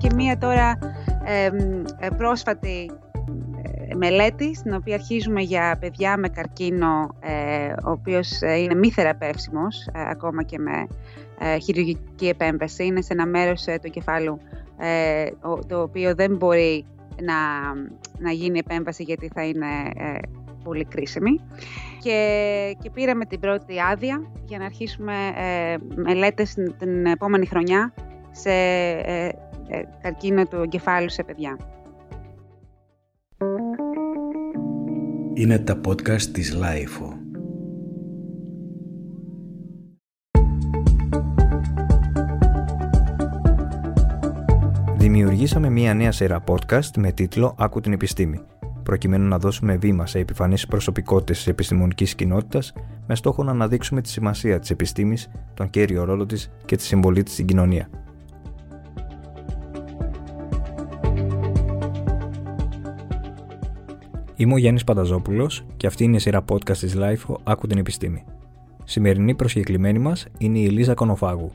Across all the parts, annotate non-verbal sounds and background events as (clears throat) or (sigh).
και μία τώρα ε, πρόσφατη μελέτη, στην οποία αρχίζουμε για παιδιά με καρκίνο, ο οποίος είναι μη θεραπεύσιμος, ακόμα και με χειρουργική επέμβαση. Είναι σε ένα μέρος του κεφάλου το οποίο δεν μπορεί να, να γίνει επέμβαση γιατί θα είναι πολύ κρίσιμη και, και πήραμε την πρώτη άδεια για να αρχίσουμε ε, μελέτες την επόμενη χρονιά σε ε, ε, καρκίνο του εγκεφάλου σε παιδιά. Είναι τα podcast της LIFO. Δημιουργήσαμε μία νέα σειρά podcast με τίτλο «Άκου την επιστήμη» προκειμένου να δώσουμε βήμα σε επιφανείς προσωπικότητες της επιστημονικής κοινότητας με στόχο να αναδείξουμε τη σημασία της επιστήμης, τον κέριο ρόλο της και τη συμβολή της στην κοινωνία. Είμαι ο Γιάννης Πανταζόπουλος και αυτή είναι η σειρά podcast της LIFO «Άκου την επιστήμη». Σημερινή προσκεκλημένη μας είναι η Ελίζα Κονοφάγου,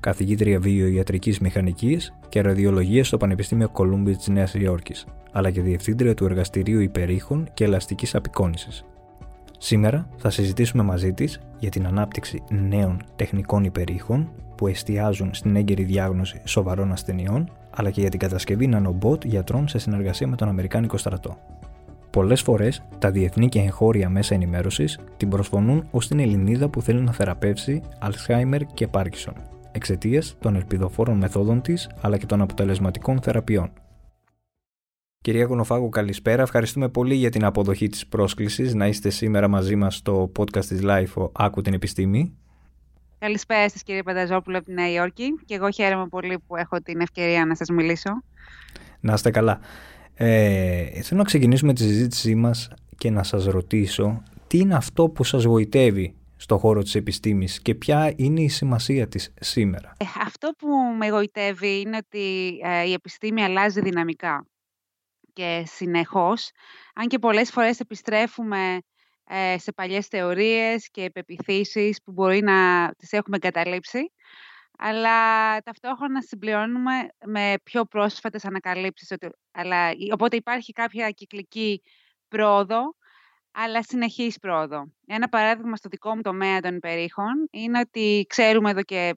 καθηγήτρια βιοιατρικής μηχανικής και ραδιολογίας στο Πανεπιστήμιο Κολούμπι της Νέας Υόρκης αλλά και διευθύντρια του Εργαστηρίου Υπερήχων και Ελαστικής Απεικόνησης. Σήμερα θα συζητήσουμε μαζί της για την ανάπτυξη νέων τεχνικών υπερήχων που εστιάζουν στην έγκαιρη διάγνωση σοβαρών ασθενειών, αλλά και για την κατασκευή νανομπότ γιατρών σε συνεργασία με τον Αμερικάνικο στρατό. Πολλές φορές τα διεθνή και εγχώρια μέσα ενημέρωσης την προσφωνούν ως την Ελληνίδα που θέλει να θεραπεύσει Αλσχάιμερ και Πάρκισον, εξαιτίας των ελπιδοφόρων μεθόδων της αλλά και των αποτελεσματικών θεραπείων. Κυρία Γονοφάγου, καλησπέρα. Ευχαριστούμε πολύ για την αποδοχή της πρόσκλησης να είστε σήμερα μαζί μας στο podcast της LIFO «Άκου την επιστήμη». Καλησπέρα σας κύριε Πανταζόπουλο από τη Νέα Υόρκη και εγώ χαίρομαι πολύ που έχω την ευκαιρία να σας μιλήσω. Να είστε καλά. Ε, θέλω να ξεκινήσουμε τη συζήτησή μας και να σας ρωτήσω τι είναι αυτό που σας γοητεύει στο χώρο της επιστήμης και ποια είναι η σημασία της σήμερα; Ε, αυτό που με γοητεύει είναι ότι ε, η επιστήμη αλλάζει δυναμικά και συνεχώς, αν και πολλές φορές επιστρέφουμε ε, σε παλιές θεωρίες και επεπιθήσεις που μπορεί να τις έχουμε εγκαταλείψει, αλλά ταυτόχρονα συμπληρώνουμε με πιο πρόσφατες ανακαλύψεις. Αλλά, οπότε υπάρχει κάποια κυκλική πρόοδο, αλλά συνεχής πρόοδο. Ένα παράδειγμα στο δικό μου τομέα των υπερήχων είναι ότι ξέρουμε εδώ και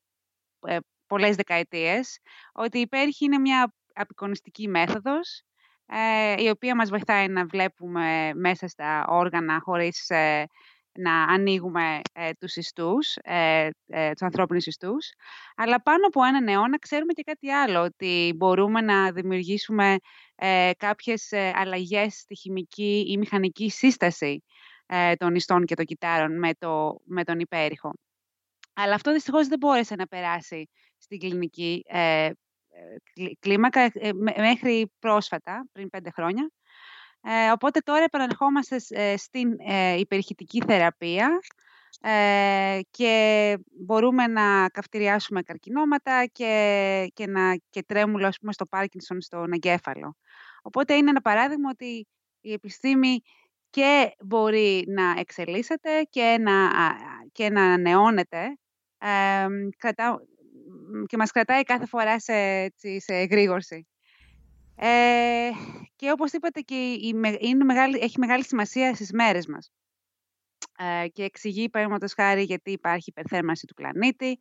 ε, πολλές δεκαετίες ότι η υπέρχη είναι μια απεικονιστική μέθοδος ε, η οποία μας βοηθάει να βλέπουμε μέσα στα όργανα χωρίς ε, να ανοίγουμε ε, τους ιστούς, ε, ε, τους ανθρώπινους ιστούς. Αλλά πάνω από έναν αιώνα ξέρουμε και κάτι άλλο, ότι μπορούμε να δημιουργήσουμε ε, κάποιες αλλαγές στη χημική ή μηχανική σύσταση των ιστών και των κυτάρων με, το, με τον υπέρηχο. Αλλά αυτό δυστυχώς δεν μπόρεσε να περάσει στην κλινική κλίμακα ε, μέχρι πρόσφατα, πριν πέντε χρόνια. Ε, οπότε τώρα επαναρχόμαστε ε, στην υπερηχητική θεραπεία και μπορούμε να καυτηριάσουμε καρκινώματα και, και, να, και τρέμουλο ας πούμε, στο Πάρκινσον στον εγκέφαλο. Οπότε είναι ένα παράδειγμα ότι η επιστήμη και μπορεί να εξελίσσεται και να, και να ανανεώνεται και μας κρατάει κάθε φορά σε, σε εγρήγορση. Ε, και όπως είπατε και είναι μεγάλη, έχει μεγάλη σημασία στις μέρες μας. Ε, και εξηγεί, παραδείγματος χάρη, γιατί υπάρχει υπερθέρμανση του πλανήτη,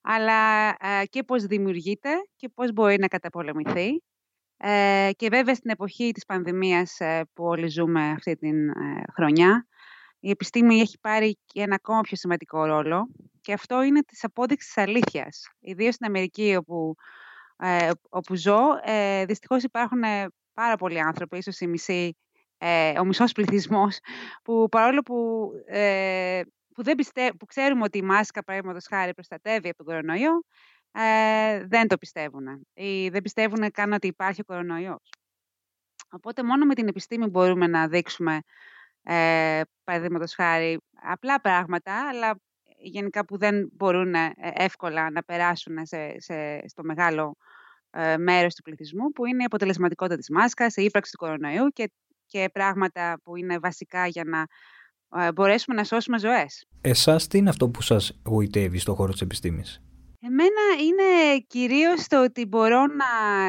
αλλά ε, και πώς δημιουργείται και πώς μπορεί να καταπολεμηθεί. Ε, και βέβαια στην εποχή της πανδημίας ε, που όλοι ζούμε αυτή την ε, χρονιά, η επιστήμη έχει πάρει και ένα ακόμα πιο σημαντικό ρόλο και αυτό είναι της απόδειξης της αλήθειας. Ιδίως στην Αμερική όπου, ε, όπου ζω, ε, δυστυχώς υπάρχουν ε, πάρα πολλοί άνθρωποι, ίσως η μισή, ε, ο μισός πληθυσμός, που παρόλο που, ε, που, δεν πιστε, που ξέρουμε ότι η μάσκα, παραδείγματος χάρη, προστατεύει από τον κορονοϊό, ε, δεν το πιστεύουν. Ή δεν πιστεύουν καν ότι υπάρχει ο κορονοϊός. Οπότε μόνο με την επιστήμη μπορούμε να δείξουμε, ε, παραδείγματος χάρη, απλά πράγματα, αλλά γενικά που δεν μπορούν ε, εύκολα να περάσουν σε, σε, στο μεγάλο ε, μέρος του πληθυσμού, που είναι η αποτελεσματικότητα της μάσκας, η ύπαρξη του κορονοϊού και, και πράγματα που είναι βασικά για να ε, μπορέσουμε να σώσουμε ζωές. Εσάς τι είναι αυτό που σας γοητεύει στον χώρο της επιστήμης; Εμένα είναι κυρίως το ότι μπορώ να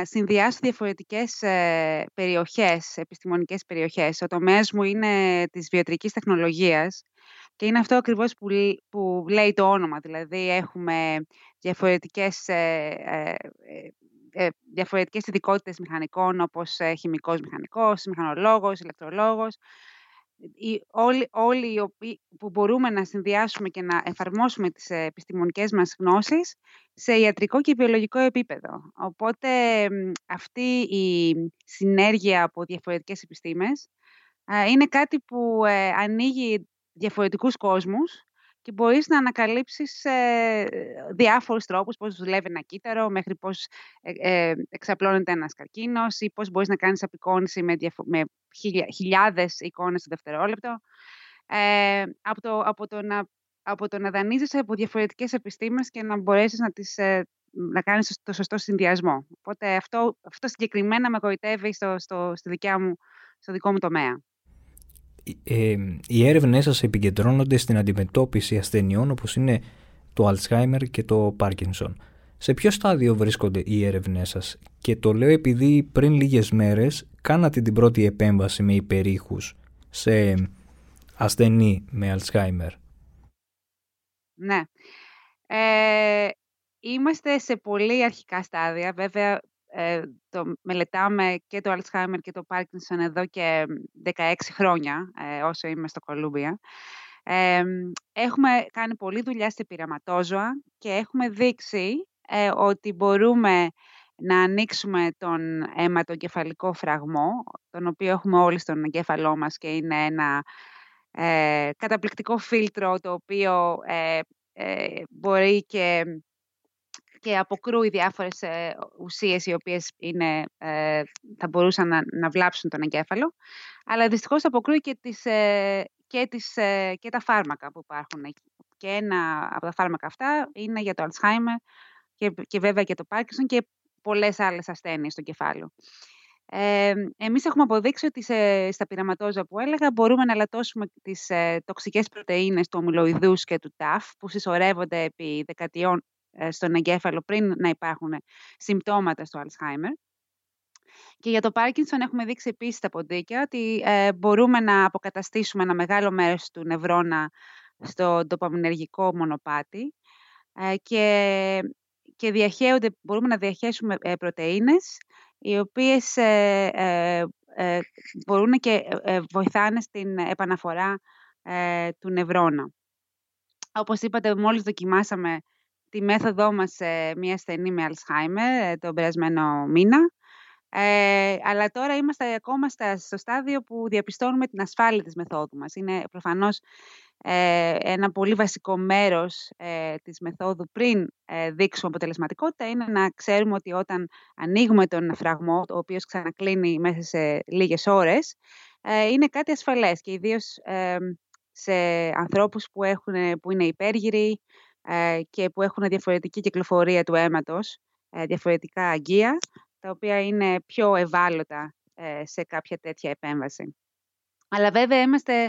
συνδυάσω διαφορετικές ε, περιοχές, επιστημονικές περιοχές. Ο τομέας μου είναι της βιοτρικής τεχνολογίας και είναι αυτό ακριβώς που, που λέει το όνομα. Δηλαδή έχουμε διαφορετικές, ε, ε, ε διαφορετικές ειδικότητες μηχανικών όπως χημικός μηχανικός, μηχανολόγος, ηλεκτρολόγος όλοι, όλοι οι οποίοι, που μπορούμε να συνδυάσουμε και να εφαρμόσουμε τις επιστημονικές μας γνώσεις σε ιατρικό και βιολογικό επίπεδο. Οπότε αυτή η συνέργεια από διαφορετικές επιστήμες είναι κάτι που ε, ανοίγει διαφορετικούς κόσμους και μπορείς να ανακαλύψεις ε, διάφορους τρόπους, πώς δουλεύει ένα κύτταρο, μέχρι πώς ε, ε, εξαπλώνεται ένας καρκίνος ή πώς μπορείς να κάνεις απεικόνηση με, διαφο- με χιλιά, χιλιάδες εικόνες το δευτερόλεπτο. Ε, από, το, από, το να, από το να δανείζεσαι από διαφορετικές επιστήμες και να μπορέσεις να, τις, ε, να κάνεις το σωστό συνδυασμό. Οπότε αυτό, αυτό συγκεκριμένα με γοητεύει στο, στο, στη δικιά μου, στο δικό μου τομέα ε, οι έρευνές σας επικεντρώνονται στην αντιμετώπιση ασθενειών όπως είναι το Alzheimer και το Parkinson. Σε ποιο στάδιο βρίσκονται οι έρευνές σας; Και το λέω επειδή πριν λίγες μέρες κάνατε την πρώτη επέμβαση με υπερήχους σε ασθενή με Alzheimer. Ναι. Ε, είμαστε σε πολύ αρχικά στάδια. Βέβαια, ε, το μελετάμε και το Alzheimer και το Parkinson εδώ και 16 χρόνια, ε, όσο είμαι στο Κολούμπια. Ε, έχουμε κάνει πολλή δουλειά σε πειραματόζωα και έχουμε δείξει ε, ότι μπορούμε να ανοίξουμε τον αιματοκεφαλικό φραγμό, τον οποίο έχουμε όλοι στον εγκέφαλό μας και είναι ένα ε, καταπληκτικό φίλτρο το οποίο μπορεί και και αποκρούει διάφορες ε, ουσίες οι οποίες είναι, ε, θα μπορούσαν να, να βλάψουν τον εγκέφαλο. Αλλά δυστυχώς αποκρούει και, τις, ε, και, τις, ε, και τα φάρμακα που υπάρχουν. Και ένα από τα φάρμακα αυτά είναι για το Alzheimer και, και βέβαια και το Parkinson και πολλές άλλες ασθένειες στο κεφάλαιο. Ε, εμείς έχουμε αποδείξει ότι σε, στα πειραματόζα που έλεγα μπορούμε να λατώσουμε τις ε, τοξικές πρωτεΐνες του ομιλοειδούς και του ΤΑΦ που συσσωρεύονται επί δεκατιών ε, στον εγκέφαλο πριν να υπάρχουν συμπτώματα στο Alzheimer. Και για το Parkinson έχουμε δείξει επίσης τα ποντίκια ότι ε, μπορούμε να αποκαταστήσουμε ένα μεγάλο μέρος του νευρώνα στο ντοπαμινεργικό μονοπάτι ε, και, και διαχέονται, μπορούμε να διαχέσουμε ε, πρωτεΐνες οι οποίες μπορούν και βοηθάνε στην επαναφορά του νευρώνα. Όπως είπατε, μόλις δοκιμάσαμε τη μέθοδό μας σε μία ασθενή με Alzheimer ε, τον περασμένο μήνα. Ε, αλλά τώρα είμαστε ακόμα στο στάδιο που διαπιστώνουμε την ασφάλεια της μεθόδου μας. Είναι προφανώς ε, ένα πολύ βασικό μέρος ε, της μεθόδου πριν ε, δείξουμε αποτελεσματικότητα είναι να ξέρουμε ότι όταν ανοίγουμε τον φραγμό, ο οποίος ξανακλίνει μέσα σε λίγες ώρες, ε, είναι κάτι ασφαλές και ιδίως σε ανθρώπους που, έχουν, που είναι υπέργυροι, ε, και που έχουν διαφορετική κυκλοφορία του αίματος, ε, διαφορετικά αγκία, τα οποία είναι πιο ευάλωτα ε, σε κάποια τέτοια επέμβαση. Αλλά βέβαια είμαστε,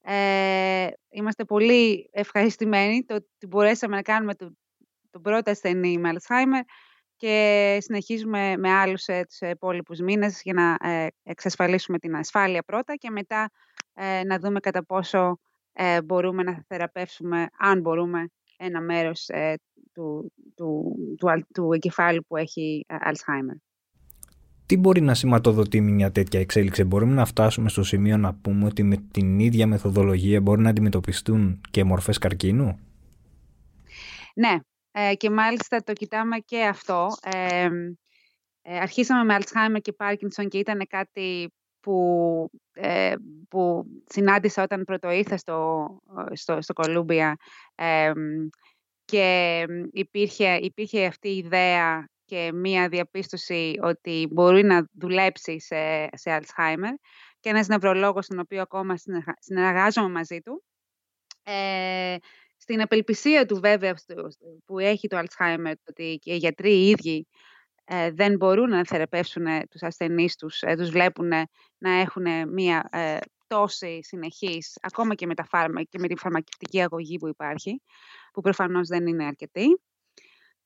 ε, είμαστε πολύ ευχαριστημένοι το ότι μπορέσαμε να κάνουμε το, τον πρώτο ασθενή με Alzheimer και συνεχίζουμε με άλλους ε, τους υπόλοιπους μήνες για να εξασφαλίσουμε την ασφάλεια πρώτα και μετά να δούμε κατά πόσο μπορούμε να θεραπεύσουμε, αν μπορούμε, ένα μέρος ε, του, του, του, του εγκεφάλου που έχει ε, Alzheimer. Τι μπορεί να σηματοδοτεί μια τέτοια εξέλιξη, μπορούμε να φτάσουμε στο σημείο να πούμε ότι με την ίδια μεθοδολογία μπορεί να αντιμετωπιστούν και μορφές καρκίνου; Ναι, ε, και μάλιστα το κοιτάμε και αυτό. Ε, αρχίσαμε με Alzheimer και Parkinson και ήταν κάτι που, ε, που συνάντησα όταν πρώτο ήρθα στο, στο, στο Κολούμπια και υπήρχε, υπήρχε αυτή η ιδέα και μία διαπίστωση ότι μπορεί να δουλέψει σε, σε Alzheimer και ένας νευρολόγος, τον οποίο ακόμα συνεργάζομαι μαζί του. Ε, στην απελπισία του βέβαια που έχει το Alzheimer, ότι και οι γιατροί οι ίδιοι ε, δεν μπορούν να θεραπεύσουν τους ασθενείς τους, ε, τους βλέπουν να έχουν μία ε, τόση συνεχής, ακόμα και με, τα και με τη φαρμακευτική αγωγή που υπάρχει, που προφανώς δεν είναι αρκετή.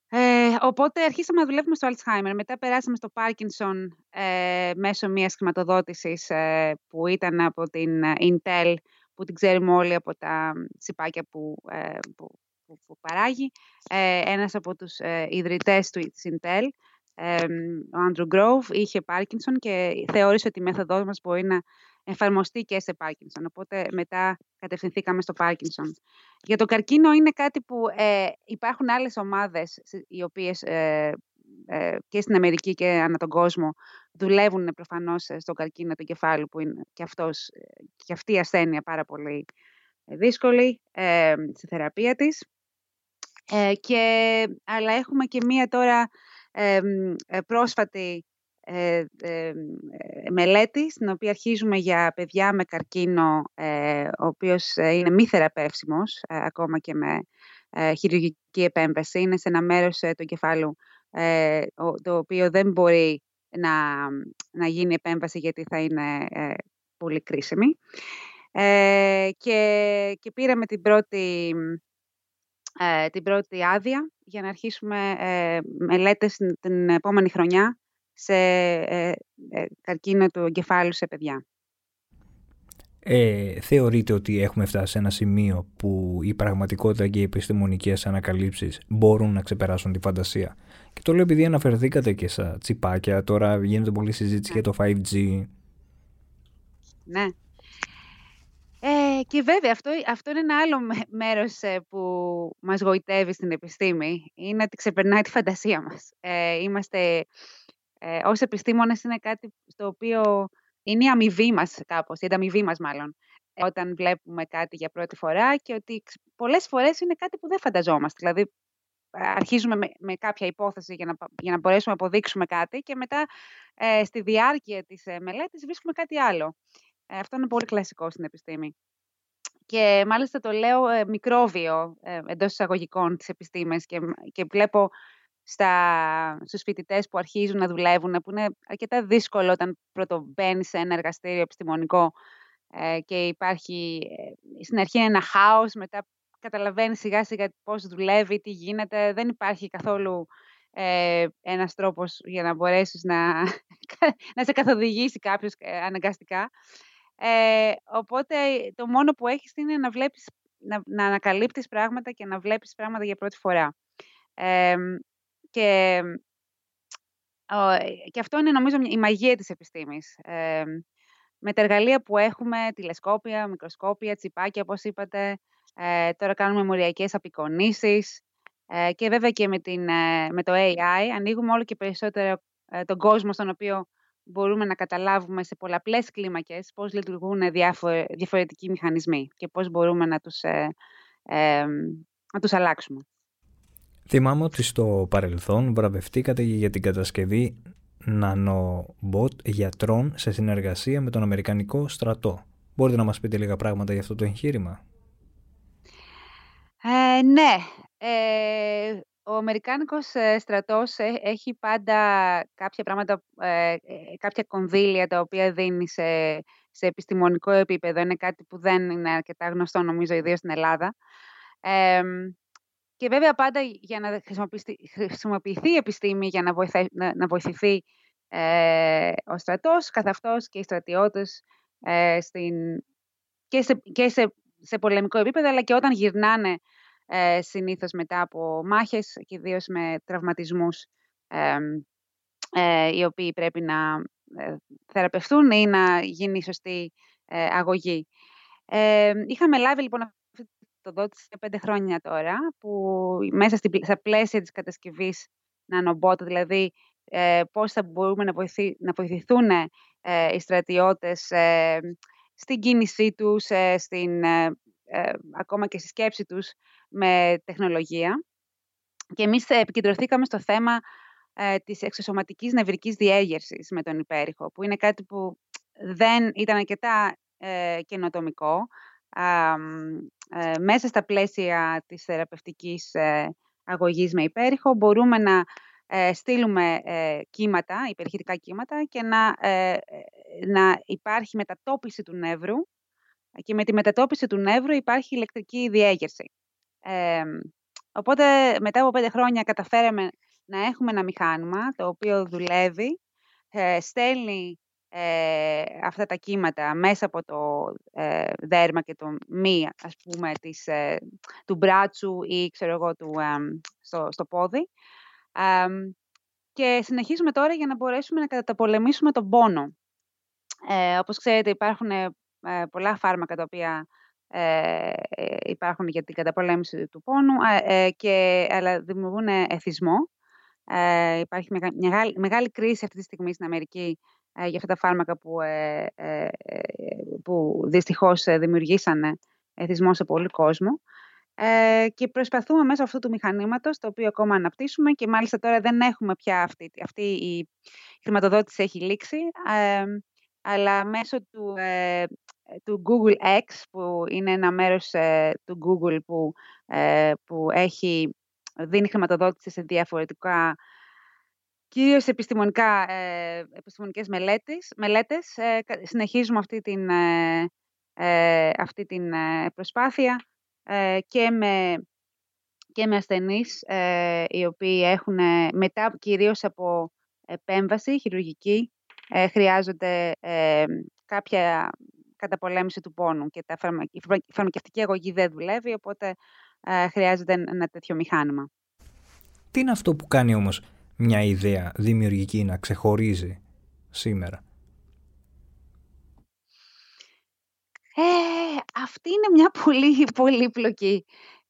Ε, οπότε αρχίσαμε να δουλεύουμε στο Alzheimer. Μετά περάσαμε στο Parkinson ε, μέσω μιας χρηματοδότησης ε, που ήταν από την Intel, που την ξέρουμε όλοι από τα τσιπάκια που, ε, που, που, παράγει. Ε, ένας από τους ε, ιδρυτές του, της Intel, ο Andrew Grove, είχε Parkinson και θεώρησε ότι η μέθοδός μας μπορεί να εφαρμοστεί και σε Parkinson. Οπότε μετά κατευθυνθήκαμε στο Parkinson. Για το καρκίνο είναι κάτι που ε, υπάρχουν άλλες ομάδες οι οποίες ε, ε, και στην Αμερική και ανά τον κόσμο δουλεύουν προφανώς στον καρκίνο του κεφάλου που είναι και, αυτός, και αυτή η ασθένεια πάρα πολύ δύσκολη στη θεραπεία της. και, αλλά έχουμε και μία τώρα πρόσφατη ε, ε, μελέτη, στην οποία αρχίζουμε για παιδιά με καρκίνο, ε, ο οποίος είναι μη θεραπεύσιμος, ακόμα και με χειρουργική επέμβαση. Είναι σε ένα μέρος του εγκεφάλου, το οποίο δεν μπορεί να, να γίνει επέμβαση γιατί θα είναι πολύ κρίσιμη. και, και πήραμε την πρώτη, την πρώτη άδεια για να αρχίσουμε μελέτες την επόμενη χρονιά σε ε, ε, καρκίνο του εγκεφάλου σε παιδιά. Ε, θεωρείτε ότι έχουμε φτάσει σε ένα σημείο που η πραγματικότητα και οι επιστημονικές ανακαλύψεις μπορούν να ξεπεράσουν τη φαντασία; Και το λέω επειδή αναφερθήκατε και στα τσιπάκια, τώρα γίνεται πολλή συζήτηση για το 5G. Ναι. Ε, και βέβαια αυτό, αυτό είναι ένα άλλο μέρος ε, που μας γοητεύει στην επιστήμη. Είναι ότι ξεπερνάει τη φαντασία μας. Ε, είμαστε ε, ως επιστήμονες είναι κάτι στο οποίο είναι η αμοιβή μας κάπως, η ανταμοιβή μας μάλλον, όταν βλέπουμε κάτι για πρώτη φορά και ότι πολλές φορές είναι κάτι που δεν φανταζόμαστε. Δηλαδή, αρχίζουμε με, με κάποια υπόθεση για να, για να μπορέσουμε να αποδείξουμε κάτι και μετά ε, στη διάρκεια της ε, μελέτης βρίσκουμε κάτι άλλο. Ε, αυτό είναι πολύ κλασικό στην επιστήμη. Και μάλιστα το λέω ε, μικρόβιο ε, εντός εισαγωγικών της επιστήμης και, και βλέπω στα, στους φοιτητές που αρχίζουν να δουλεύουν, που είναι αρκετά δύσκολο όταν πρωτοβαίνει σε ένα εργαστήριο επιστημονικό ε, και υπάρχει, ε, στην αρχή είναι ένα χάος, μετά καταλαβαίνεις σιγά σιγά πώς δουλεύει, τι γίνεται, δεν υπάρχει καθόλου ε, ένας τρόπος για να μπορέσεις να, (laughs) να σε καθοδηγήσει κάποιος ε, αναγκαστικά. Ε, οπότε το μόνο που έχεις είναι να βλέπεις, να, να ανακαλύπτεις πράγματα και να βλέπεις πράγματα για πρώτη φορά. Ε, και, και αυτό είναι νομίζω η μαγεία της επιστήμης. Ε, με τα εργαλεία που έχουμε, τηλεσκόπια, μικροσκόπια, τσιπάκια, όπως είπατε, ε, τώρα κάνουμε μοριακές απεικονίσεις ε, και βέβαια και με, την, ε, με το AI ανοίγουμε όλο και περισσότερο ε, τον κόσμο στον οποίο μπορούμε να καταλάβουμε σε πολλαπλές κλίμακες πώς λειτουργούν διαφορετικοί μηχανισμοί και πώς μπορούμε να τους, να τους αλλάξουμε. Θυμάμαι ότι στο παρελθόν βραβευτήκατε για την κατασκευή νανομπότ γιατρών σε συνεργασία με τον Αμερικανικό στρατό. Μπορείτε να μας πείτε λίγα πράγματα για αυτό το εγχείρημα; Ε, ναι. Ε, ο Αμερικάνικος ε, στρατός ε, έχει πάντα κάποια πράγματα, κάποια κονδύλια τα οποία δίνει σε, σε επιστημονικό επίπεδο. Είναι κάτι που δεν είναι αρκετά γνωστό νομίζω ιδίως στην Ελλάδα. Και βέβαια πάντα για να χρησιμοποιηθεί η επιστήμη για να, να, βοηθηθεί ε, ο στρατός, καθ' αυτός και οι στρατιώτες ε, στην, και, σε, και σε, σε πολεμικό επίπεδο, αλλά και όταν γυρνάνε ε, συνήθως μετά από μάχες και ιδίως με τραυματισμούς ε, ε, οι οποίοι πρέπει να ε, θεραπευτούν ή να γίνει σωστή αγωγή. είχαμε λάβει λοιπόν χρηματοδότηση για πέντε χρόνια τώρα, που μέσα στην, στα πλαίσια της κατασκευής νανομπότ, δηλαδή ε, πώς θα μπορούμε να, βοηθη, να βοηθηθούν ε, οι στρατιώτες ε, στην κίνησή τους, ε, στην, ε, ακόμα και στη σκέψη τους με τεχνολογία. Και εμείς επικεντρωθήκαμε στο θέμα της εξωσωματικής νευρικής διέγερσης με τον υπέρηχο, που είναι κάτι που δεν ήταν αρκετά καινοτομικό, ε, μέσα στα πλαίσια της θεραπευτικής ε, αγωγής με υπέρηχο μπορούμε να ε, στείλουμε κύματα, υπερηχητικά κύματα και να, να υπάρχει μετατόπιση του νεύρου και με τη μετατόπιση του νεύρου υπάρχει ηλεκτρική διέγερση. Οπότε μετά από πέντε χρόνια καταφέραμε να έχουμε ένα μηχάνημα το οποίο δουλεύει, ε, στέλνει ε, αυτά τα κύματα μέσα από το ε, δέρμα και το μη, ας πούμε, της, ε, του μπράτσου ή, ξέρω εγώ, του, στο, στο πόδι. και συνεχίζουμε τώρα για να μπορέσουμε να καταπολεμήσουμε τον πόνο. Ε, όπως ξέρετε, υπάρχουν πολλά φάρμακα τα οποία υπάρχουν για την καταπολέμηση του πόνου, και, αλλά δημιουργούν εθισμό. υπάρχει μεγάλη, μεγάλη κρίση αυτή τη στιγμή στην Αμερική ε, για αυτά τα φάρμακα που, ε, ε, που δυστυχώς δημιουργήσανε εθισμό σε πολύ κόσμο. Ε, και προσπαθούμε μέσω αυτού του μηχανήματος, το οποίο ακόμα αναπτύσσουμε και μάλιστα τώρα δεν έχουμε πια αυτή, αυτή η χρηματοδότηση έχει λήξει, αλλά μέσω του, του Google X, που είναι ένα μέρος του Google που, που έχει, δίνει χρηματοδότηση σε διαφορετικά κυρίως επιστημονικά, ε, επιστημονικές μελέτες. μελέτες. Ε, συνεχίζουμε αυτή την, ε, ε αυτή την ε, προσπάθεια και με, και με ασθενείς οι οποίοι έχουν μετά κυρίως από επέμβαση χειρουργική χρειάζονται κάποια καταπολέμηση του πόνου και τα η φαρμακευτική αγωγή δεν δουλεύει, οπότε χρειάζεται ένα τέτοιο μηχάνημα. Τι είναι αυτό που κάνει όμως μια ιδέα δημιουργική να ξεχωρίζει σήμερα; Ε, αυτή είναι μια πολύ πολύπλοκη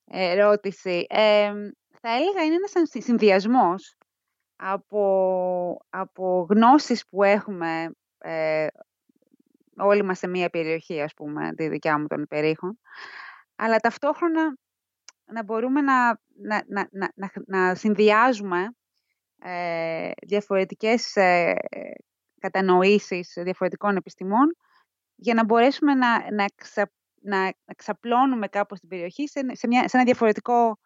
ερώτηση. Ε, θα έλεγα είναι ένας συνδυασμός από, από γνώσεις που έχουμε ε, όλοι μας σε μία περιοχή, ας πούμε, τη δικιά μου των υπερήχων, αλλά ταυτόχρονα να μπορούμε να, να, να, να, να συνδυάζουμε ε, διαφορετικές ε, κατανοήσεις διαφορετικών επιστημών για να μπορέσουμε να, να, ξα, να ξαπλώνουμε κάπως την περιοχή σε, σε, μια, σε ένα διαφορετικό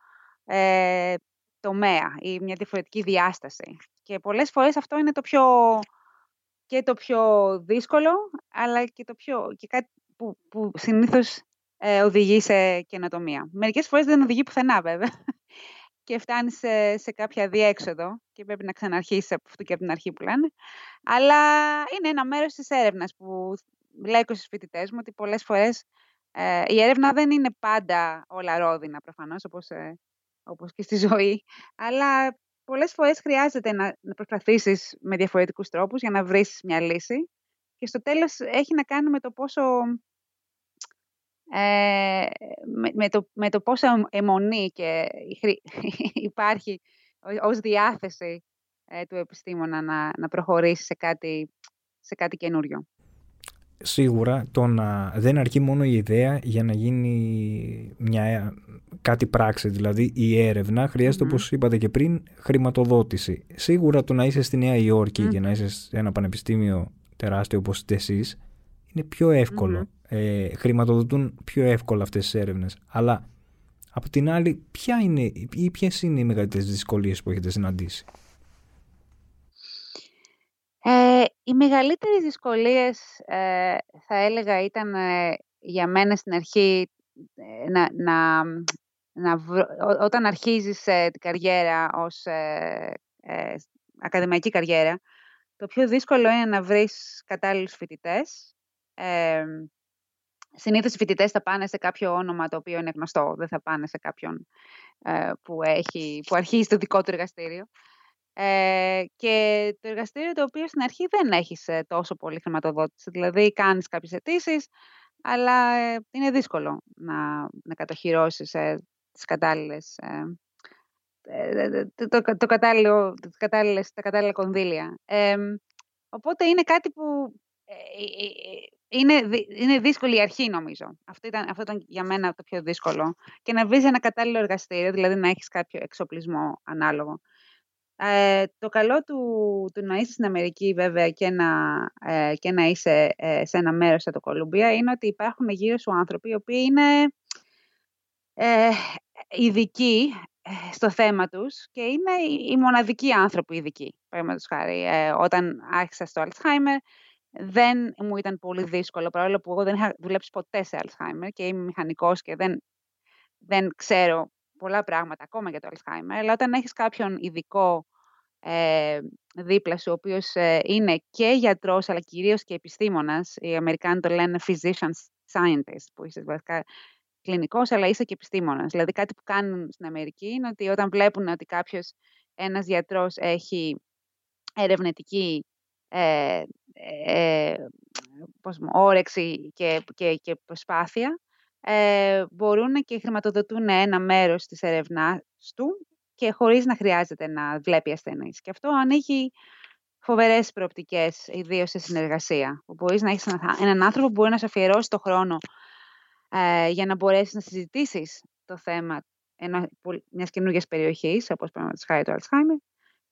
ε, τομέα ή μια διαφορετική διάσταση. Και πολλές φορές αυτό είναι το πιο, και το πιο δύσκολο, αλλά και το πιο, και κάτι που, που συνήθως ε, οδηγεί σε καινοτομία. Μερικές φορές δεν οδηγεί πουθενά βέβαια (laughs) και φτάνει σε, σε κάποια διέξοδο και πρέπει να ξαναρχίσει από αυτό και από την αρχή που λένε. Αλλά είναι ένα μέρος της έρευνας που λέω στους φοιτητές μου ότι πολλές φορές ε, η έρευνα δεν είναι πάντα όλα ρόδινα προφανώς όπως, ε, όπως και στη ζωή, αλλά πολλές φορές χρειάζεται να, να προσπαθήσεις με διαφορετικούς τρόπους για να βρεις μια λύση και στο τέλος έχει να κάνει με το πόσο ε, με, το, με το πόσο αιμονή και (laughs) υπάρχει ως διάθεση ε, του επιστήμονα να, να προχωρήσει σε κάτι, σε κάτι καινούριο. Σίγουρα το να δεν αρκεί μόνο η ιδέα για να γίνει μια, κάτι πράξη. Δηλαδή η έρευνα χρειάζεται όπως είπατε και πριν χρηματοδότηση. Σίγουρα το να είσαι στη Νέα Υόρκη και να είσαι σε ένα πανεπιστήμιο τεράστιο όπως είστε εσείς είναι πιο εύκολο ε, χρηματοδοτούν πιο εύκολα αυτές τις έρευνες. Αλλά από την άλλη, ποια είναι, ή ποιες είναι οι μεγαλύτερες δυσκολίες που έχετε συναντήσει; Ε, οι μεγαλύτερες δυσκολίες ε, θα έλεγα ήταν ε, για μένα στην αρχή ε, να, να, να όταν αρχίζεις την καριέρα ως ακαδημαϊκή καριέρα το πιο δύσκολο είναι να βρεις κατάλληλους φοιτητές Συνήθως οι φοιτητές θα πάνε σε κάποιο όνομα το οποίο είναι γνωστό. Δεν θα πάνε σε κάποιον ε, που, έχει, που αρχίζει το δικό του εργαστήριο. Ε, και το εργαστήριο το οποίο στην αρχή δεν έχεις ε, τόσο πολύ χρηματοδότηση. Δηλαδή κάνεις κάποιες αιτήσεις, αλλά ε, είναι δύσκολο να, να κατοχυρώσεις ε, τις κατάλληλες, το, το, το κατάλληλο, τα κατάλληλα κονδύλια. οπότε είναι κάτι που είναι, είναι δύσκολη η αρχή, νομίζω. Αυτό ήταν, αυτό ήταν για μένα το πιο δύσκολο. Και να βρεις ένα κατάλληλο εργαστήριο, δηλαδή να έχεις κάποιο εξοπλισμό ανάλογο. Ε, το καλό του, του να είσαι στην Αμερική, βέβαια, και να, ε, και να είσαι ε, σε ένα μέρος σαν το Κολουμπία, είναι ότι υπάρχουν γύρω σου άνθρωποι οι οποίοι είναι ε, ειδικοί ε, στο θέμα τους και είναι οι μοναδικοί άνθρωποι ειδικοί, παραδείγματος χάρη. Ε, όταν άρχισα στο Alzheimer, δεν μου ήταν πολύ δύσκολο, παρόλο που εγώ δεν είχα δουλέψει ποτέ σε Alzheimer και είμαι μηχανικός και δεν, δεν ξέρω πολλά πράγματα, ακόμα για το Alzheimer, αλλά όταν έχεις κάποιον ειδικό ε, δίπλα σου, ο οποίος ε, είναι και γιατρός, αλλά κυρίως και επιστήμονας, οι Αμερικάνοι το λένε physician scientist, που είσαι βασικά κλινικός, αλλά είσαι και επιστήμονας. Δηλαδή κάτι που κάνουν στην Αμερική είναι ότι όταν βλέπουν ότι κάποιος, ένας γιατρός έχει ερευνητική ε, ε, πώς όρεξη και, και, και προσπάθεια, ε, μπορούν και χρηματοδοτούν ένα μέρος της ερευνάς του και χωρίς να χρειάζεται να βλέπει ασθενείς. Και αυτό ανοίγει φοβερές προοπτικές, ιδίως σε συνεργασία. Που μπορείς να έχεις έναν άνθρωπο που μπορεί να σου αφιερώσει το χρόνο ε, για να μπορέσεις να συζητήσεις το θέμα μιας καινούργιας περιοχής, όπως παραδείγματος χάρη το Alzheimer,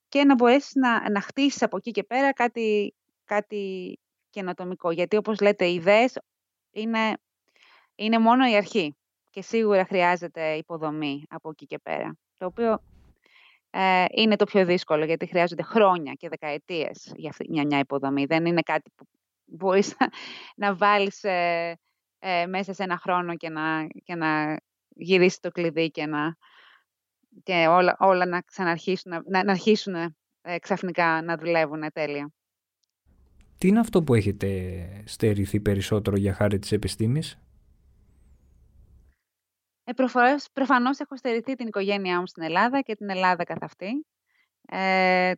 και να μπορέσεις να, να χτίσεις από εκεί και πέρα κάτι, κάτι καινοτομικό. Γιατί όπως λέτε, οι ιδέες είναι, είναι μόνο η αρχή και σίγουρα χρειάζεται υποδομή από εκεί και πέρα. Το οποίο ε, είναι το πιο δύσκολο γιατί χρειάζονται χρόνια και δεκαετίες για αυτή μια, μια υποδομή. Δεν είναι κάτι που μπορείς να, να βάλεις ε, ε, μέσα σε ένα χρόνο και να, και να γυρίσεις το κλειδί και, να, και όλα, όλα να ξαναρχίσουν, να, να αρχίσουν ε, ξαφνικά να δουλεύουν τέλεια. Τι είναι αυτό που έχετε στερηθεί περισσότερο για χάρη της επιστήμης; Ε, προφανώς, προφανώς έχω στερηθεί την οικογένειά μου στην Ελλάδα και την Ελλάδα καθ' αυτή. Ε,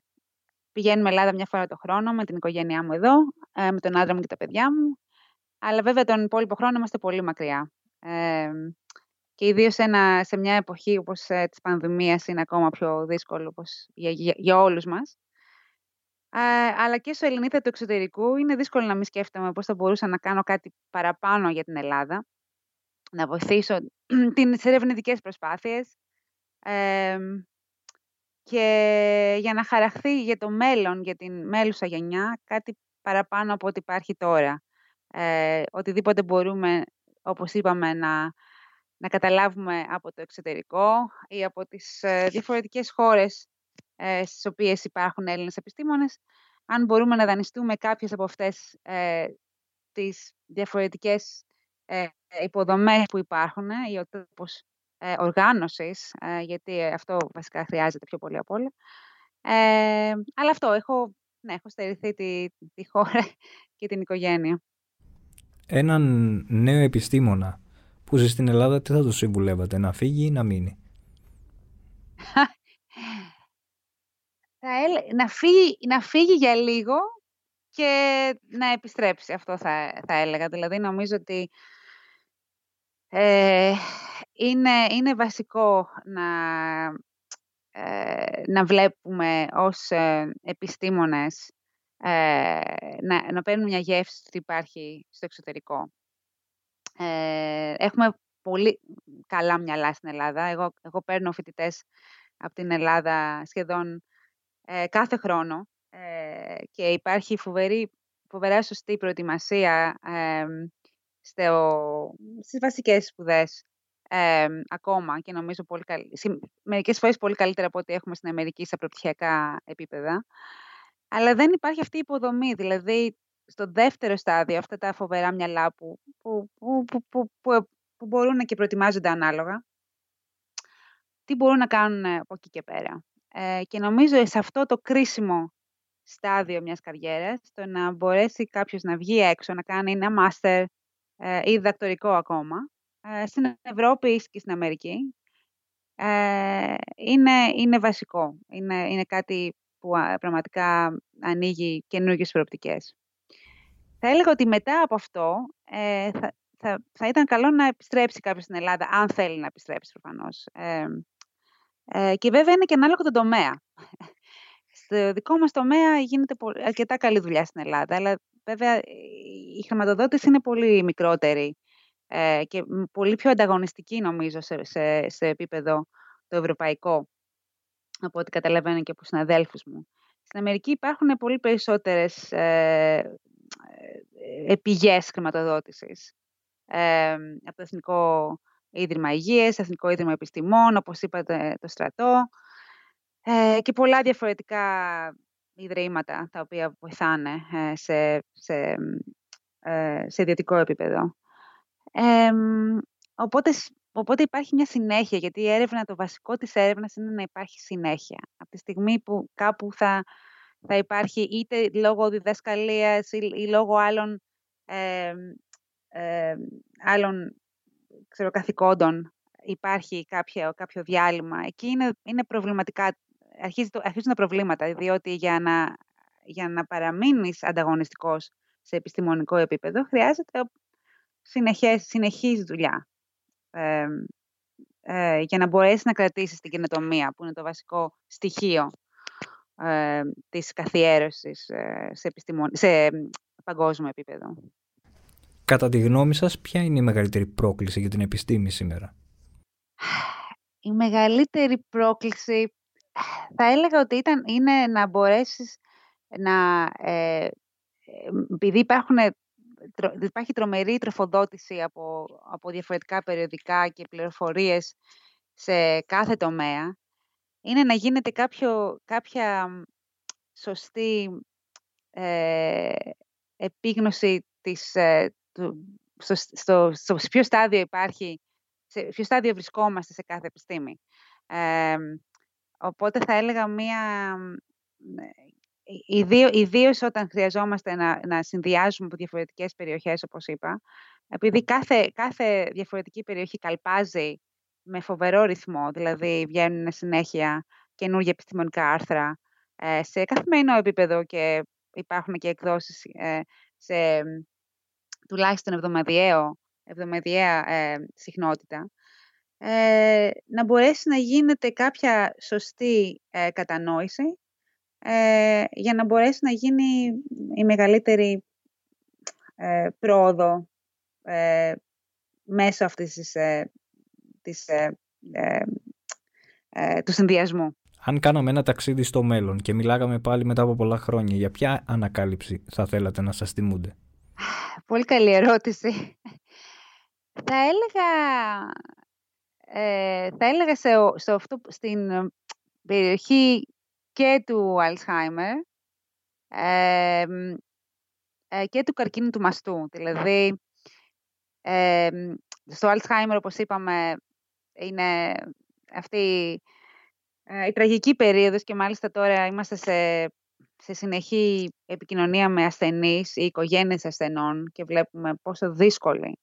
πηγαίνουμε Ελλάδα μια φορά το χρόνο με την οικογένειά μου εδώ, ε, με τον άντρα μου και τα παιδιά μου. Αλλά βέβαια τον υπόλοιπο χρόνο είμαστε πολύ μακριά. Ε, και ιδίως σε, μια εποχή όπως ε, της πανδημίας είναι ακόμα πιο δύσκολο όπως για, για, για όλους μας. Ε, αλλά και στο Ελληνίδα του εξωτερικού είναι δύσκολο να μην σκέφτομαι πώς θα μπορούσα να κάνω κάτι παραπάνω για την Ελλάδα, να βοηθήσω (clears throat) τις ερευνητικέ προσπάθειες ε, και για να χαραχθεί για το μέλλον, για την μέλουσα γενιά, κάτι παραπάνω από ό,τι υπάρχει τώρα. Ε, οτιδήποτε μπορούμε, όπως είπαμε, να, να καταλάβουμε από το εξωτερικό ή από τις ε, διαφορετικές χώρες ε, στις οποίες υπάρχουν Έλληνες επιστήμονες, αν μπορούμε να δανειστούμε κάποιες από αυτές ε, τις διαφορετικές ε, υποδομές που υπάρχουν ή ο τρόπος ε, οργάνωσης, ε, γιατί αυτό βασικά χρειάζεται πιο πολύ από όλα. Ε, αλλά αυτό, έχω, ναι, έχω στερηθεί τη, τη χώρα (laughs) και την οικογένεια. Έναν νέο επιστήμονα που ζει στην Ελλάδα, τι θα το συμβουλεύατε, να φύγει ή να μείνει; (laughs) να, φύγει, να φύγει για λίγο και να επιστρέψει. Αυτό θα, θα έλεγα. Δηλαδή, νομίζω ότι ε, είναι, είναι βασικό να, ε, να βλέπουμε ως ε, επιστήμονες ε, να, να παίρνουμε μια γεύση ότι υπάρχει στο εξωτερικό. Ε, έχουμε πολύ καλά μυαλά στην Ελλάδα. Εγώ, εγώ παίρνω φοιτητές από την Ελλάδα σχεδόν ε, κάθε χρόνο ε, και υπάρχει φοβερή, φοβερά σωστή προετοιμασία ε, στο, στις βασικές σπουδές ε, ακόμα και νομίζω πολύ καλ... μερικές φορές πολύ καλύτερα από ό,τι έχουμε στην Αμερική στα προπτυχιακά επίπεδα. Αλλά δεν υπάρχει αυτή η υποδομή, δηλαδή στο δεύτερο στάδιο αυτά τα φοβερά μυαλά που, που, που, που, που, που μπορούν και προετοιμάζονται ανάλογα, τι μπορούν να κάνουν από εκεί και πέρα. Ε, και νομίζω σε αυτό το κρίσιμο στάδιο μιας καριέρας, το να μπορέσει κάποιος να βγει έξω, να κάνει ένα μάστερ ε, ή διδακτορικό ακόμα, ε, στην Ευρώπη ή και στην Αμερική, ε, είναι, είναι βασικό. Είναι, είναι κάτι που πραγματικά ανοίγει καινούργιες προοπτικές. Θα έλεγα ότι μετά από αυτό ε, θα, θα, θα ήταν καλό να επιστρέψει κάποιος στην Ελλάδα, αν θέλει να επιστρέψει προφανώς. Ε, ε, και βέβαια είναι και ανάλογο τον τομέα. (laughs) Στο δικό μας τομέα γίνεται αρκετά καλή δουλειά στην Ελλάδα, αλλά βέβαια η χρηματοδότηση είναι πολύ μικρότερη ε, και πολύ πιο ανταγωνιστική νομίζω σε, σε, σε επίπεδο το ευρωπαϊκό από ό,τι καταλαβαίνω και από συναδέλφους μου. Στην Αμερική υπάρχουν πολύ περισσότερες ε, ε πηγές χρηματοδότησης. Ε, από το Εθνικό Ίδρυμα Υγείας, Εθνικό Ίδρυμα Επιστημών, όπως είπατε το στρατό ε, και πολλά διαφορετικά ιδρύματα τα οποία βοηθάνε ε, σε, σε, σε ιδιωτικό επίπεδο. οπότε οπότε υπάρχει μια συνέχεια, γιατί η έρευνα, το βασικό της έρευνας είναι να υπάρχει συνέχεια. Από τη στιγμή που κάπου θα, θα υπάρχει είτε λόγω διδασκαλίας ή, ή λόγω άλλων, ε, ε, άλλων ξέρω, καθηκόντων υπάρχει κάποιο, κάποιο διάλειμμα. Εκεί είναι, είναι προβληματικά, αρχίζει το, αρχίζουν τα προβλήματα, διότι για να, για να παραμείνεις ανταγωνιστικός σε επιστημονικό επίπεδο, χρειάζεται συνεχές, συνεχής δουλειά ε, ε, για να μπορέσεις να κρατήσεις την καινοτομία, που είναι το βασικό στοιχείο ε, της καθιέρωσης ε, σε, επιστημον... σε παγκόσμιο επίπεδο. Κατά τη γνώμη σας, ποια είναι η μεγαλύτερη πρόκληση για την επιστήμη σήμερα; Η μεγαλύτερη πρόκληση θα έλεγα ότι ήταν, είναι να μπορέσεις να... Ε, επειδή υπάρχουν, υπάρχει τρομερή τροφοδότηση από, από διαφορετικά περιοδικά και πληροφορίες σε κάθε τομέα, είναι να γίνεται κάποιο, κάποια σωστή ε, επίγνωση της, ε, στο, στο, στο, ποιο στάδιο υπάρχει, σε ποιο στάδιο βρισκόμαστε σε κάθε επιστήμη. Ε, οπότε θα έλεγα μία... Ιδίω, ιδίως όταν χρειαζόμαστε να, να συνδυάζουμε από διαφορετικές περιοχές, όπως είπα, επειδή κάθε, κάθε διαφορετική περιοχή καλπάζει με φοβερό ρυθμό, δηλαδή βγαίνουν συνέχεια καινούργια επιστημονικά άρθρα ε, σε καθημερινό επίπεδο και υπάρχουν και εκδόσεις ε, σε τουλάχιστον εβδομαδιαίο, εβδομαδιαία ε, συχνότητα, ε, να μπορέσει να γίνεται κάποια σωστή ε, κατανόηση ε, για να μπορέσει να γίνει η μεγαλύτερη ε, πρόοδο ε, μέσω αυτής της, της, του συνδυασμού. Αν κάναμε ένα ταξίδι στο μέλλον και μιλάγαμε πάλι μετά από πολλά χρόνια, για ποια ανακάλυψη θα θέλατε να σας θυμούνται; Πολύ καλή ερώτηση. Θα έλεγα, ε, θα έλεγα σε, σε αυτό, στην περιοχή και του Alzheimer ε, και του καρκίνου του μαστού. Δηλαδή, στο Alzheimer, όπως είπαμε, είναι αυτή ε, η τραγική περίοδος και μάλιστα τώρα είμαστε σε σε συνεχή επικοινωνία με ασθενείς ή οικογένειες ασθενών και βλέπουμε πόσο δύσκολη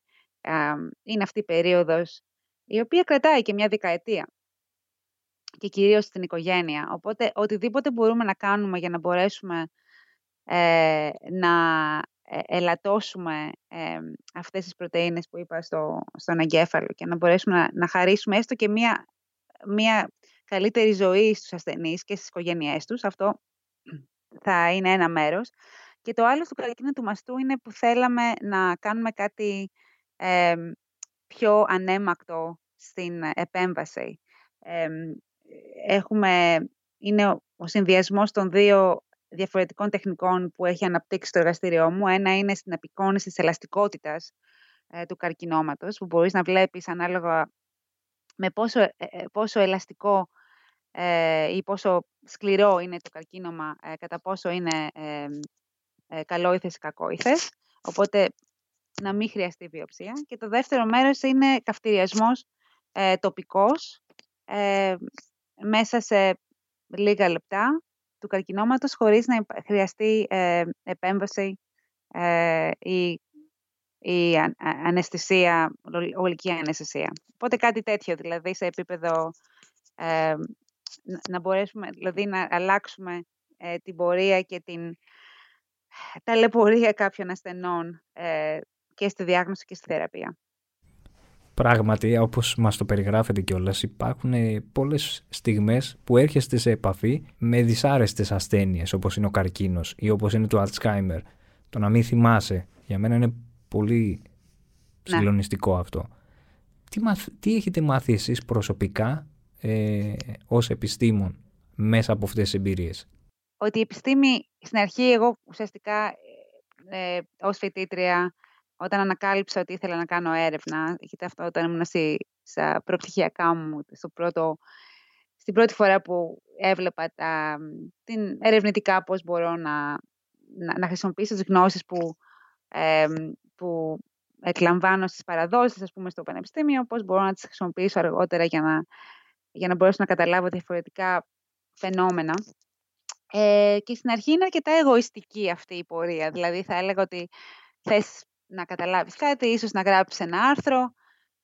είναι αυτή η περίοδος η οποία κρατάει και μια δεκαετία και κυρίως στην οικογένεια. Οπότε οτιδήποτε μπορούμε να κάνουμε για να μπορέσουμε ε, να ε, ελαττώσουμε ε, αυτές τις πρωτεΐνες που είπα στο, στον εγκέφαλο και να μπορέσουμε να, να χαρίσουμε έστω και μια, μια καλύτερη ζωή στους ασθενείς και στις οικογένειές τους, αυτό θα είναι ένα μέρος. Και το άλλο στο καρκίνο του μαστού είναι που θέλαμε να κάνουμε κάτι πιο ανέμακτο στην επέμβαση. έχουμε, είναι ο, ο συνδυασμός των δύο διαφορετικών τεχνικών που έχει αναπτύξει το εργαστήριό μου. Ένα είναι στην απεικόνηση της ελαστικότητας ε, του καρκινώματος, που μπορείς να βλέπεις ανάλογα με πόσο, ε, ε, πόσο ελαστικό ε, ή πόσο σκληρό είναι το καρκίνωμα, ε, κατά πόσο είναι ε, ε, καλόηθες ή κακόηθες. Οπότε να μην χρειαστεί βιοψία. Και το δεύτερο μέρος είναι καυτηριασμός ε, τοπικός ε, μέσα σε λίγα λεπτά του καρκινώματος χωρίς να χρειαστεί ε, επέμβαση ή, η αναισθησία, ολική αναισθησία. Οπότε κάτι τέτοιο, δηλαδή σε επίπεδο να μπορέσουμε δηλαδή να αλλάξουμε ε, την πορεία και την ταλαιπωρία κάποιων ασθενών ε, και στη διάγνωση και στη θεραπεία. Πράγματι, όπως μας το περιγράφετε κιόλας, υπάρχουν ε, πολλές στιγμές που έρχεστε σε επαφή με δυσάρεστες ασθένειες, όπως είναι ο καρκίνος ή όπως είναι το Alzheimer. Το να μην θυμάσαι, για μένα είναι πολύ ναι. συγκλονιστικό αυτό. Τι, τι έχετε μάθει εσείς προσωπικά ε, ως επιστήμον μέσα από αυτές τις εμπειρίες; Ότι η επιστήμη, στην αρχή εγώ ουσιαστικά ε, ε ως φοιτήτρια, όταν ανακάλυψα ότι ήθελα να κάνω έρευνα, γιατί αυτό όταν ήμουν στα προπτυχιακά μου, στο πρώτο, στην πρώτη φορά που έβλεπα τα, την ερευνητικά πώς μπορώ να, να, να χρησιμοποιήσω τις γνώσεις που, ε, που εκλαμβάνω στις παραδόσεις, ας πούμε, στο πανεπιστήμιο, πώς μπορώ να τις χρησιμοποιήσω αργότερα για να, για να μπορέσω να καταλάβω διαφορετικά φαινόμενα. Ε, και στην αρχή είναι αρκετά εγωιστική αυτή η πορεία. Δηλαδή θα έλεγα ότι θες να καταλάβεις κάτι, ίσως να γράψεις ένα άρθρο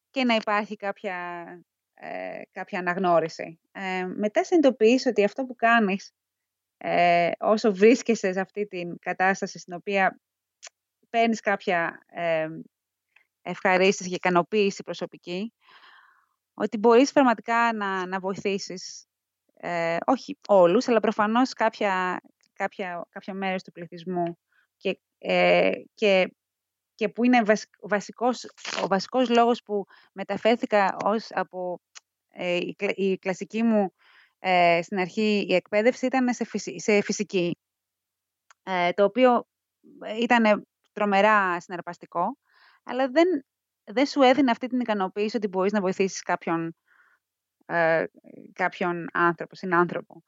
και να υπάρχει κάποια, ε, κάποια αναγνώριση. Ε, μετά συνειδητοποιείς ότι αυτό που κάνεις ε, όσο βρίσκεσαι σε αυτή την κατάσταση στην οποία παίρνεις κάποια ε, ευχαρίστηση και ικανοποίηση προσωπική, ότι μπορείς πραγματικά να, να βοηθήσεις, ε, όχι όλους, αλλά προφανώς κάποια, κάποια, κάποια μέρος του πληθυσμού και, ε, και, και που είναι ο βασικός, ο βασικός λόγος που μεταφέρθηκα ως από ε, η, κλασική μου ε, στην αρχή η εκπαίδευση ήταν σε, σε φυσική, ε, το οποίο ήταν τρομερά συναρπαστικό, αλλά δεν, δεν σου έδινε αυτή την ικανοποίηση ότι μπορείς να βοηθήσεις κάποιον, ε, κάποιον άνθρωπο, συνάνθρωπο.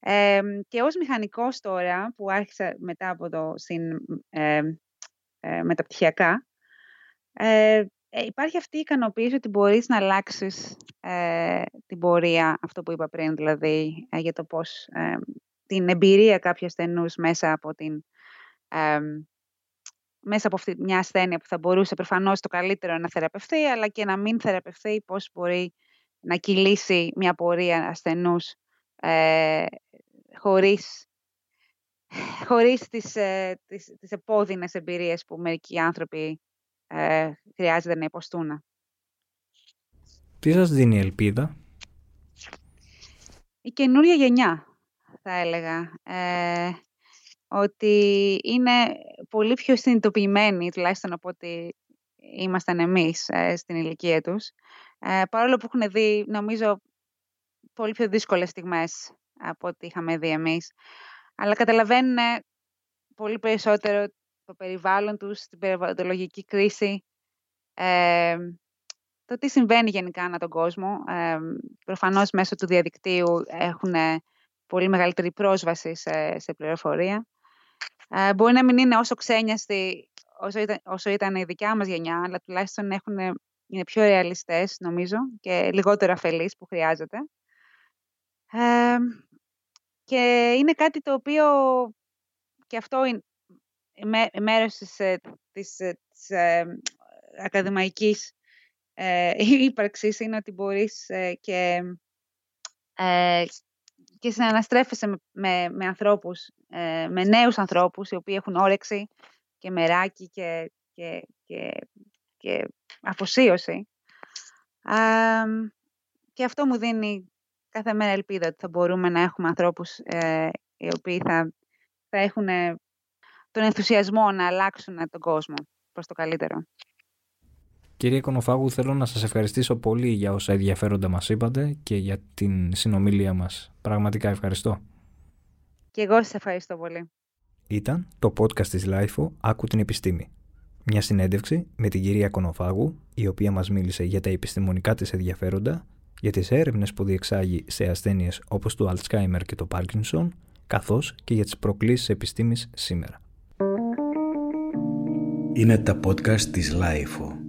Ε, και ως μηχανικός τώρα, που άρχισα μετά από το συν, ε, ε, μεταπτυχιακά, ε, υπάρχει αυτή η ικανοποίηση ότι μπορείς να αλλάξεις την πορεία, αυτό που είπα πριν, δηλαδή, για το πώς την εμπειρία κάποιου ασθενούς μέσα από την μέσα από αυτή μια ασθένεια που θα μπορούσε προφανώς το καλύτερο να θεραπευθεί, αλλά και να μην θεραπευθεί, πώς μπορεί να κυλήσει μια πορεία ασθενούς ε, χωρίς, (laughs) χωρίς τις, ε, τις, τις επώδυνες εμπειρίες που μερικοί άνθρωποι ε, χρειάζεται να υποστούν. Τι σας δίνει η ελπίδα; Η καινούρια γενιά, θα έλεγα. Ε, ότι είναι πολύ πιο συνειδητοποιημένοι, τουλάχιστον από ότι ήμασταν εμείς ε, στην ηλικία τους, ε, παρόλο που έχουν δει, νομίζω, πολύ πιο δύσκολες στιγμές από ό,τι είχαμε δει εμείς. Αλλά καταλαβαίνουν πολύ περισσότερο το περιβάλλον τους, την περιβαλλοντολογική κρίση, ε, το τι συμβαίνει γενικά ανά τον κόσμο. Ε, προφανώς μέσω του διαδικτύου έχουν πολύ μεγαλύτερη πρόσβαση σε, σε πληροφορία. Ε, μπορεί να μην είναι όσο ξένιαστοι όσο ήταν, όσο ήταν η δικιά μας γενιά, αλλά τουλάχιστον έχουν, είναι πιο ρεαλιστές, νομίζω, και λιγότερο αφελείς που χρειάζεται. Ε, και είναι κάτι το οποίο και αυτό είναι μέρος της, ε, της, ε, της ε, ακαδημαϊκής ε, (laughs) ύπαρξης είναι ότι μπορείς και, και συναναστρέφεσαι με, με, με ανθρώπους, ε, με νέους ανθρώπους οι οποίοι έχουν όρεξη και μεράκι και, και, και, και αφοσίωση. και αυτό μου δίνει κάθε μέρα ελπίδα ότι θα μπορούμε να έχουμε ανθρώπους ε, οι οποίοι θα, θα έχουν τον ενθουσιασμό να αλλάξουν τον κόσμο προς το καλύτερο. Κύριε Κονοφάγου, θέλω να σας ευχαριστήσω πολύ για όσα ενδιαφέροντα μας είπατε και για την συνομιλία μας. Πραγματικά ευχαριστώ. Και εγώ σας ευχαριστώ πολύ. Ήταν το podcast της LIFO «Άκου την επιστήμη». Μια συνέντευξη με την κυρία Κονοφάγου, η οποία μας μίλησε για τα επιστημονικά της ενδιαφέροντα, για τις έρευνες που διεξάγει σε ασθένειες όπως το Alzheimer και το Parkinson, καθώς και για τις προκλήσεις επιστήμης σήμερα. Είναι τα podcast της LIFO.